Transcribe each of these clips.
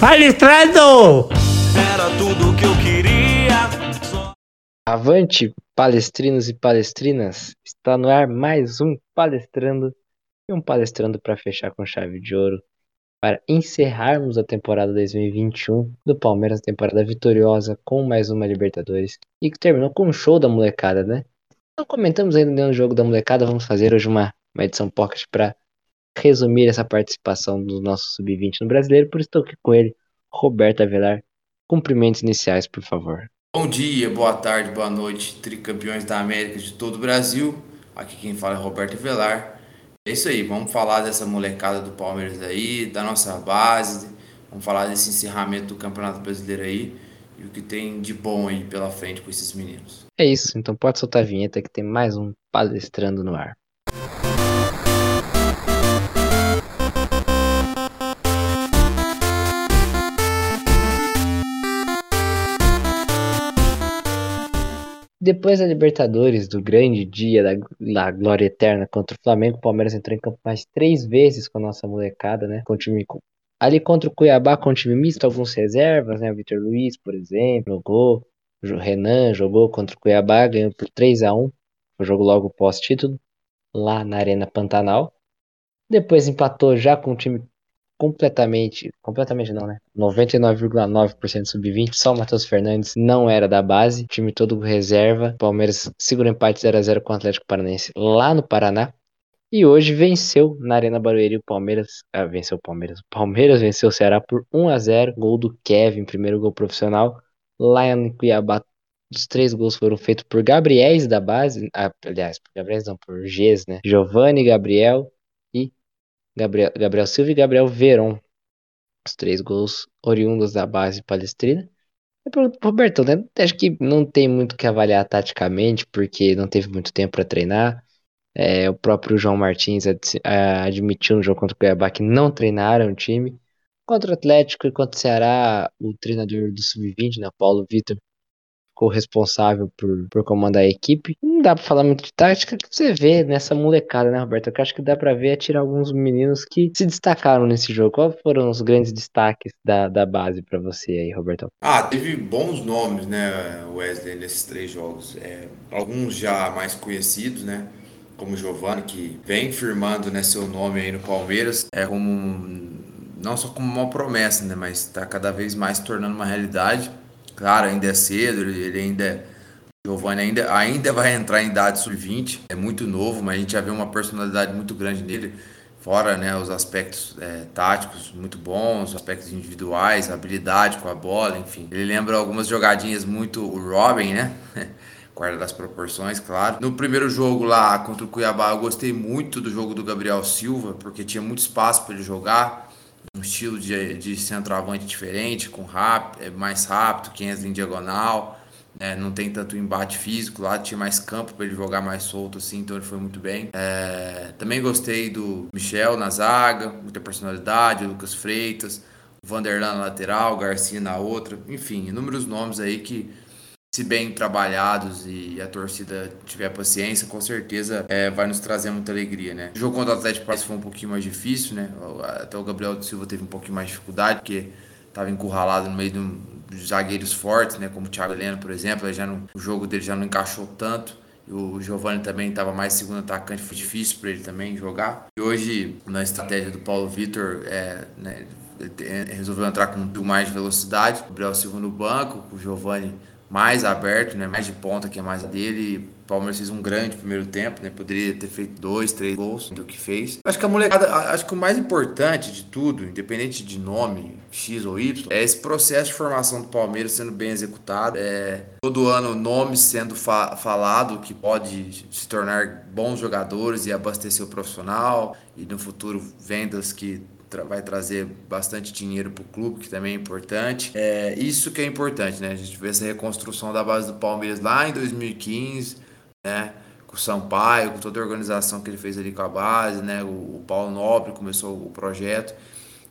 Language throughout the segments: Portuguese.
Palestrando! Era tudo que eu queria. Avante, palestrinos e palestrinas! Está no ar mais um Palestrando e um Palestrando para fechar com chave de ouro para encerrarmos a temporada 2021 do Palmeiras, temporada vitoriosa com mais uma Libertadores e que terminou com um show da molecada, né? Não comentamos ainda nenhum jogo da molecada, vamos fazer hoje uma, uma edição pocket para resumir essa participação do nosso sub-20 no brasileiro, por isso estou aqui com ele, Roberto Avelar. Cumprimentos iniciais, por favor. Bom dia, boa tarde, boa noite, tricampeões da América de todo o Brasil. Aqui quem fala é Roberto Velar. É isso aí, vamos falar dessa molecada do Palmeiras aí, da nossa base, vamos falar desse encerramento do Campeonato Brasileiro aí e o que tem de bom aí pela frente com esses meninos. É isso, então pode soltar a vinheta que tem mais um palestrando no ar. Depois da Libertadores, do grande dia da, da glória eterna contra o Flamengo, o Palmeiras entrou em campo mais três vezes com a nossa molecada, né? Com o time ali contra o Cuiabá com o time misto, alguns reservas, né? O Vitor Luiz, por exemplo, jogou. O Renan jogou contra o Cuiabá, ganhou por 3 a 1 O jogo logo pós-título, lá na Arena Pantanal. Depois empatou já com o time completamente, completamente não, né? 99,9% sub-20, só o Matheus Fernandes não era da base, time todo reserva. Palmeiras segura empate 0 a 0 com o Atlético Paranaense lá no Paraná. E hoje venceu na Arena Barueri o Palmeiras, ah, venceu o Palmeiras. O Palmeiras venceu o Ceará por 1 a 0, gol do Kevin, primeiro gol profissional. Lá em Cuiabá, os três gols foram feitos por Gabriéis da base, ah, aliás, por Gabriéis não, por Gs, né? Giovanni, Gabriel Gabriel, Gabriel Silva e Gabriel Veron. Os três gols oriundos da base palestrina. E pro Roberto, né? Acho que não tem muito que avaliar taticamente, porque não teve muito tempo para treinar. É, o próprio João Martins ad, admitiu no jogo contra o Cuiabá que não treinaram o time. Contra o Atlético e contra o Ceará, o treinador do Sub-20, né, Paulo Vitor, ficou responsável por, por comandar a equipe. Não dá pra falar muito de tática que você vê nessa molecada, né, Roberto? Eu acho que dá pra ver é tirar alguns meninos que se destacaram nesse jogo. Quais foram os grandes destaques da, da base para você aí, Roberto? Ah, teve bons nomes, né, Wesley, nesses três jogos. É, alguns já mais conhecidos, né? Como Giovanni, que vem firmando né, seu nome aí no Palmeiras, é como não só como uma promessa, né, mas está cada vez mais tornando uma realidade. Claro, ainda é cedo, ele ainda é, Giovanni ainda, ainda vai entrar em idade sub-20, é muito novo, mas a gente já vê uma personalidade muito grande nele, fora né, os aspectos é, táticos muito bons, os aspectos individuais, habilidade com a bola, enfim. Ele lembra algumas jogadinhas muito o Robin, né? Guarda das proporções, claro. No primeiro jogo lá contra o Cuiabá, eu gostei muito do jogo do Gabriel Silva, porque tinha muito espaço para ele jogar um estilo de, de centroavante diferente, com rápido, é mais rápido, 500 em diagonal, né? não tem tanto embate físico lá, tinha mais campo para ele jogar mais solto assim, então ele foi muito bem. É, também gostei do Michel na zaga, muita personalidade, Lucas Freitas, Vanderlan na lateral, Garcia na outra, enfim, inúmeros nomes aí que se bem trabalhados e a torcida tiver paciência, com certeza é, vai nos trazer muita alegria, né? O jogo contra o Atlético Paranaense foi um pouquinho mais difícil, né? Até o Gabriel Silva teve um pouquinho mais de dificuldade, porque estava encurralado no meio de, um, zagueiros fortes, né? Como o Thiago Heleno, por exemplo, já não, o jogo dele já não encaixou tanto. O Giovanni também estava mais segundo atacante, foi difícil para ele também jogar. E hoje, na estratégia do Paulo Vitor, é, né, resolveu entrar com mais velocidade. O Gabriel Silva no banco, o Giovanni mais aberto, né? Mais de ponta que é mais dele. O Palmeiras fez um grande primeiro tempo, né? Poderia ter feito dois, três gols do que fez. Acho que a molecada, acho que o mais importante de tudo, independente de nome, X ou Y, é esse processo de formação do Palmeiras sendo bem executado. É todo ano nomes sendo fa falado que pode se tornar bons jogadores e abastecer o profissional e no futuro vendas que tra vai trazer bastante dinheiro para o clube, que também é importante. É isso que é importante, né? A gente vê essa reconstrução da base do Palmeiras lá em 2015, né? Com o Sampaio, com toda a organização que ele fez ali com a base, né? O, o Paulo Nobre começou o projeto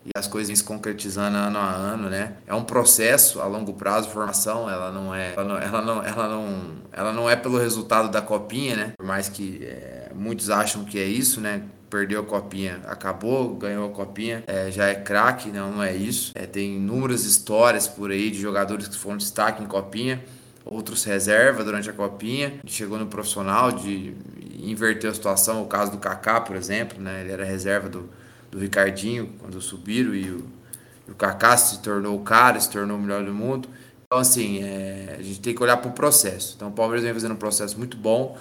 e as coisas se concretizando ano a ano, né? É um processo a longo prazo, formação, ela não é, ela não, ela não, ela não, ela não é pelo resultado da copinha, né? Por mais que é, muitos acham que é isso, né? Perdeu a copinha, acabou, ganhou a copinha, é, já é craque, não, não é isso. É, tem inúmeras histórias por aí de jogadores que foram destaque em copinha, outros reserva durante a copinha, chegou no profissional, de inverter a situação, o caso do Kaká, por exemplo, né? Ele era reserva do, do Ricardinho quando subiram e o, o Kaká se tornou o cara, se tornou o melhor do mundo. Então, assim, é, a gente tem que olhar para o processo. Então, o Palmeiras vem fazendo um processo muito bom,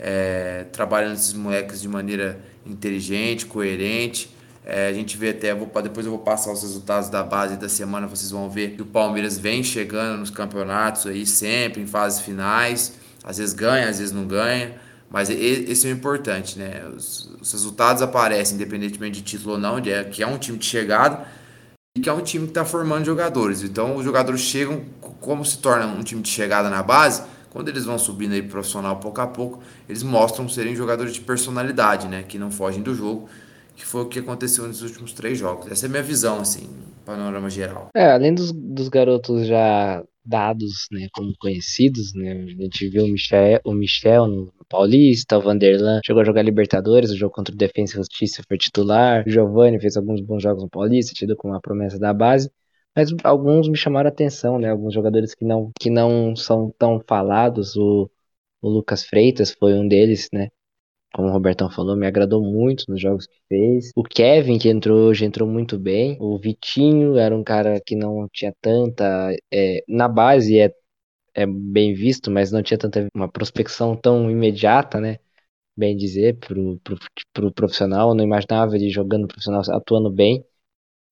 é, trabalhando esses moleques de maneira inteligente, coerente. É, a gente vê até, vou, depois eu vou passar os resultados da base da semana, vocês vão ver que o Palmeiras vem chegando nos campeonatos aí sempre, em fases finais. Às vezes ganha, às vezes não ganha. Mas esse é o importante, né? Os, os resultados aparecem, independentemente de título ou não, de, que é um time de chegada e que é um time que está formando jogadores. Então, os jogadores chegam, como se torna um time de chegada na base, quando eles vão subindo aí profissional pouco a pouco, eles mostram serem jogadores de personalidade, né? Que não fogem do jogo, que foi o que aconteceu nos últimos três jogos. Essa é a minha visão, assim, panorama geral. É, além dos, dos garotos já dados, né, como conhecidos, né, a gente viu o Michel, o Michel no Paulista, o Vanderlan chegou a jogar Libertadores, o jogo contra o Defensa e Justiça foi titular, o Giovanni fez alguns bons jogos no Paulista, tido como uma promessa da base, mas alguns me chamaram a atenção, né, alguns jogadores que não, que não são tão falados, o, o Lucas Freitas foi um deles, né, como o Robertão falou, me agradou muito nos jogos que fez. O Kevin, que entrou hoje, entrou muito bem. O Vitinho era um cara que não tinha tanta. É, na base é, é bem visto, mas não tinha tanta uma prospecção tão imediata, né? Bem dizer, pro, pro, pro profissional. Eu não imaginava ele jogando profissional, atuando bem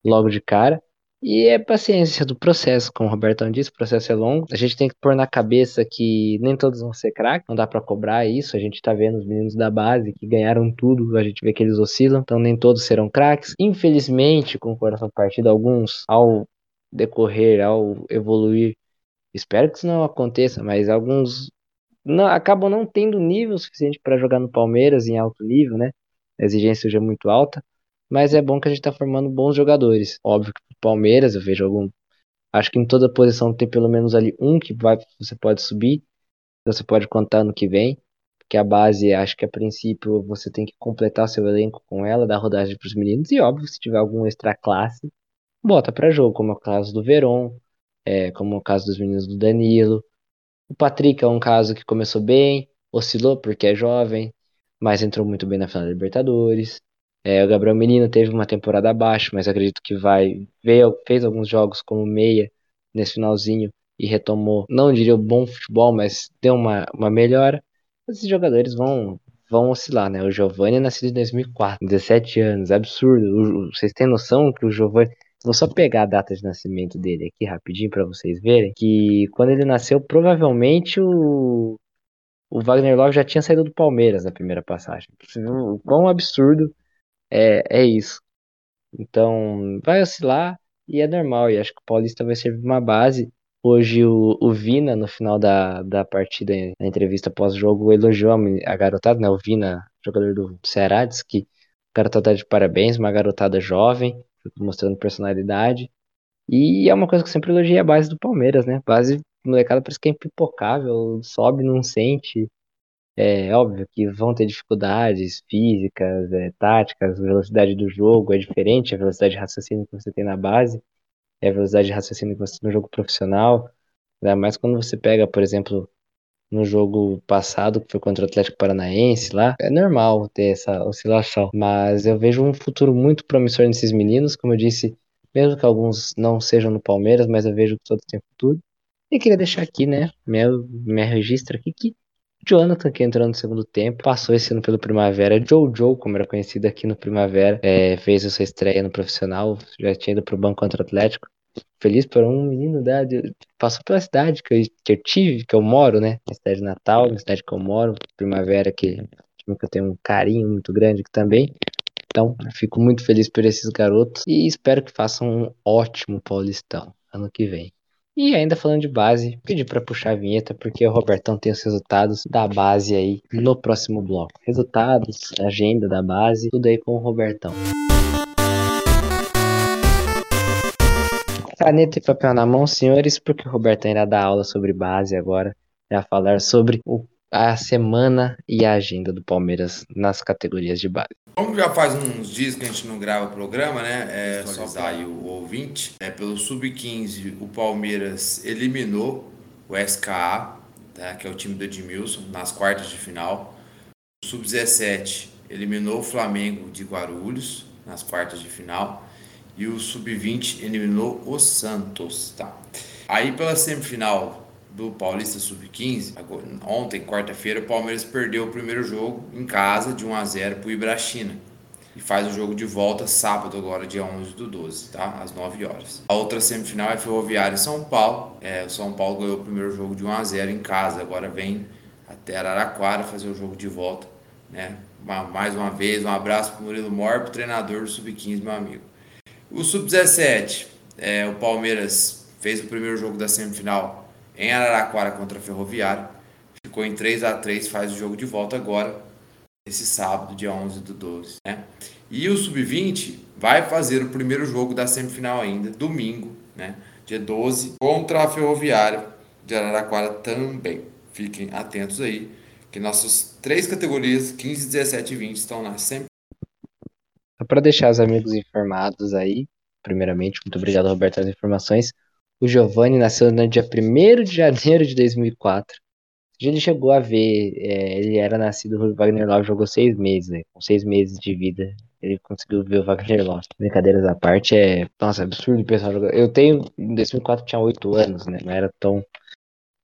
logo de cara. E é paciência do processo, como o Robertão disse, o processo é longo. A gente tem que pôr na cabeça que nem todos vão ser craques, não dá para cobrar isso. A gente tá vendo os meninos da base que ganharam tudo, a gente vê que eles oscilam, então nem todos serão craques. Infelizmente, com o coração partido, alguns, ao decorrer, ao evoluir, espero que isso não aconteça, mas alguns não, acabam não tendo nível suficiente para jogar no Palmeiras em alto nível, né? A exigência hoje é muito alta mas é bom que a gente tá formando bons jogadores. Óbvio que o Palmeiras, eu vejo algum. Acho que em toda posição tem pelo menos ali um que vai, você pode subir, você pode contar no que vem, porque a base, acho que a princípio você tem que completar seu elenco com ela, dar rodagem para os meninos, e óbvio, se tiver algum extra classe, bota para jogo, como é o caso do Veron, é, como é o caso dos meninos do Danilo. O Patrick é um caso que começou bem, oscilou porque é jovem, mas entrou muito bem na final da Libertadores. É, o Gabriel Menino teve uma temporada abaixo, mas acredito que vai. Veio, fez alguns jogos como meia nesse finalzinho e retomou, não diria o bom futebol, mas deu uma, uma melhora. Esses jogadores vão, vão oscilar, né? O Giovanni é nascido em 2004, 17 anos, absurdo. O, vocês têm noção que o Giovanni. Vou só pegar a data de nascimento dele aqui rapidinho para vocês verem. Que quando ele nasceu, provavelmente o, o Wagner Love já tinha saído do Palmeiras na primeira passagem. O quão absurdo é, é isso. Então, vai oscilar e é normal. E acho que o Paulista vai servir uma base. Hoje o, o Vina, no final da, da partida, na entrevista pós-jogo, elogiou a, garotada, né? O Vina, jogador do Ceará, disse que a garotada tá de parabéns, uma garotada jovem, mostrando personalidade. E é uma coisa que eu sempre elogiei a base do Palmeiras, né? Base molecada parece que é impipocável, sobe, não sente, é óbvio que vão ter dificuldades físicas, é, táticas, velocidade do jogo é diferente, a velocidade de raciocínio que você tem na base, é a velocidade de raciocínio que você tem no jogo profissional. Ainda mais quando você pega, por exemplo, no jogo passado, que foi contra o Atlético Paranaense lá, é normal ter essa oscilação. Mas eu vejo um futuro muito promissor nesses meninos, como eu disse, mesmo que alguns não sejam no Palmeiras, mas eu vejo que todos têm futuro. E queria deixar aqui, né, meu, meu registro aqui que Jonathan, que entrou no segundo tempo, passou esse ano pelo Primavera. Jojo, como era conhecido aqui no Primavera, é, fez a sua estreia no profissional, já tinha ido pro banco contra o Atlético. Feliz por um menino da. Passou pela cidade que eu, que eu tive, que eu moro, né? Na cidade de Natal, na cidade que eu moro, Primavera, que, que eu tenho um carinho muito grande aqui também. Então, fico muito feliz por esses garotos e espero que façam um ótimo Paulistão ano que vem. E ainda falando de base, pedi para puxar a vinheta porque o Robertão tem os resultados da base aí no próximo bloco. Resultados, agenda da base, tudo aí com o Robertão. Caneta e papel na mão, senhores, porque o Robertão irá dar aula sobre base agora, irá falar sobre o a semana e a agenda do Palmeiras nas categorias de base. Como já faz uns dias que a gente não grava o programa, né? É só avisar aí o ouvinte. É, pelo Sub-15, o Palmeiras eliminou o SKA, tá? que é o time do Edmilson, nas quartas de final. O Sub-17 eliminou o Flamengo de Guarulhos, nas quartas de final. E o Sub-20 eliminou o Santos, tá? Aí pela semifinal do Paulista Sub-15, ontem, quarta-feira, o Palmeiras perdeu o primeiro jogo em casa de 1 a 0 para o Ibrachina. E faz o jogo de volta sábado, agora dia 11 do 12, tá? Às 9 horas. A outra semifinal é Ferroviária e São Paulo. É, o São Paulo ganhou o primeiro jogo de 1 a 0 em casa, agora vem até Araraquara fazer o jogo de volta, né? Mais uma vez, um abraço para o Murilo Mor, treinador do Sub-15, meu amigo. O Sub-17, é, o Palmeiras fez o primeiro jogo da semifinal em Araraquara contra a Ferroviária. Ficou em 3 a 3 faz o jogo de volta agora, esse sábado, dia 11 do 12. Né? E o Sub-20 vai fazer o primeiro jogo da semifinal ainda, domingo, né? dia 12, contra a Ferroviária de Araraquara também. Fiquem atentos aí, que nossas três categorias, 15, 17 e 20, estão na semifinal. Para deixar os amigos informados aí, primeiramente, muito obrigado, Roberto, pelas informações. O Giovanni nasceu no dia 1 de janeiro de 2004. Ele chegou a ver, é, ele era nascido, o Wagner Love jogou seis meses, né? Com seis meses de vida, ele conseguiu ver o Wagner Love. Brincadeiras à parte, é, nossa, absurdo o pessoal jogar. Eu tenho, em 2004 tinha oito anos, né? Não era tão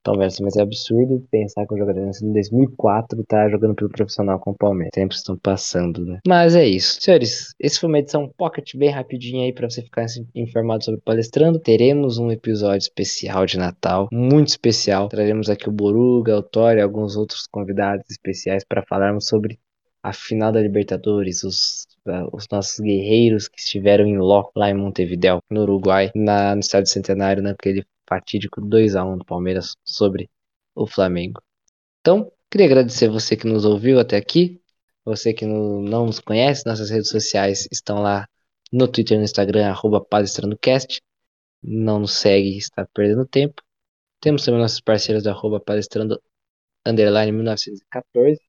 Talvez, mas é absurdo pensar que um jogador em 2004 tá jogando pelo profissional com o Palmeiras. Tempos estão passando, né? Mas é isso. Senhores, esse foi uma edição pocket bem rapidinha aí para você ficar informado sobre o palestrando. Teremos um episódio especial de Natal, muito especial. Traremos aqui o Boruga, o Tori e alguns outros convidados especiais para falarmos sobre a final da Libertadores, os, uh, os nossos guerreiros que estiveram em loco lá em Montevideo, no Uruguai, na, no estádio Centenário, naquele fatídico 2 a 1 do Palmeiras sobre o Flamengo. Então, queria agradecer você que nos ouviu até aqui. Você que não nos conhece, nossas redes sociais estão lá no Twitter e no Instagram, arroba palestrandocast. Não nos segue, está perdendo tempo. Temos também nossos parceiros da arroba palestrando underline 1914.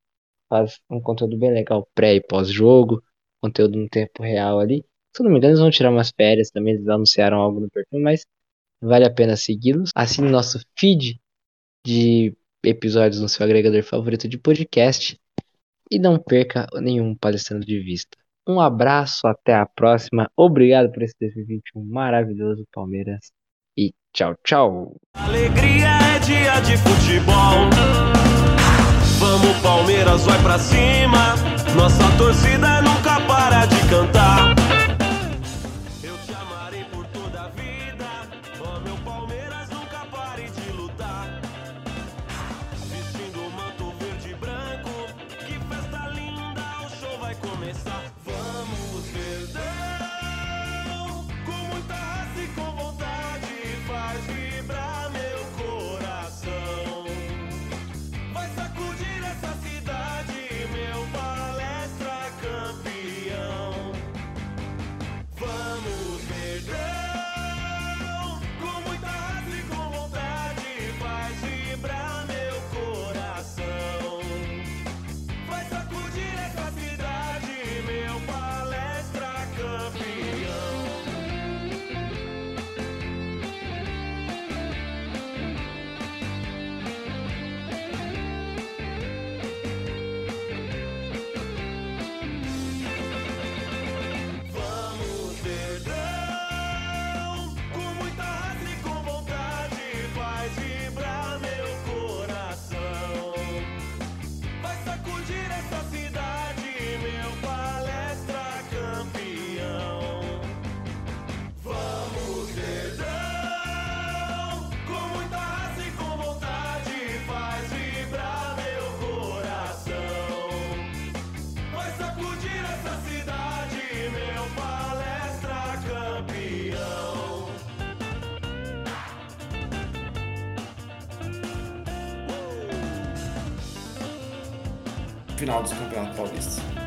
Faz um conteúdo bem legal pré e pós-jogo, conteúdo no tempo real ali. Se não me engano, eles vão tirar umas férias também, eles anunciaram algo no perfil, mas Vale a pena segui-los. Assine nosso feed de episódios no seu agregador favorito de podcast. E não perca nenhum palestrando de vista. Um abraço, até a próxima. Obrigado por esse 2021 maravilhoso, Palmeiras. E tchau, tchau. Alegria é dia de futebol. Vamos, Palmeiras, vai pra cima. Nossa torcida nunca para de cantar. Final dos Campeonatos Paulistas.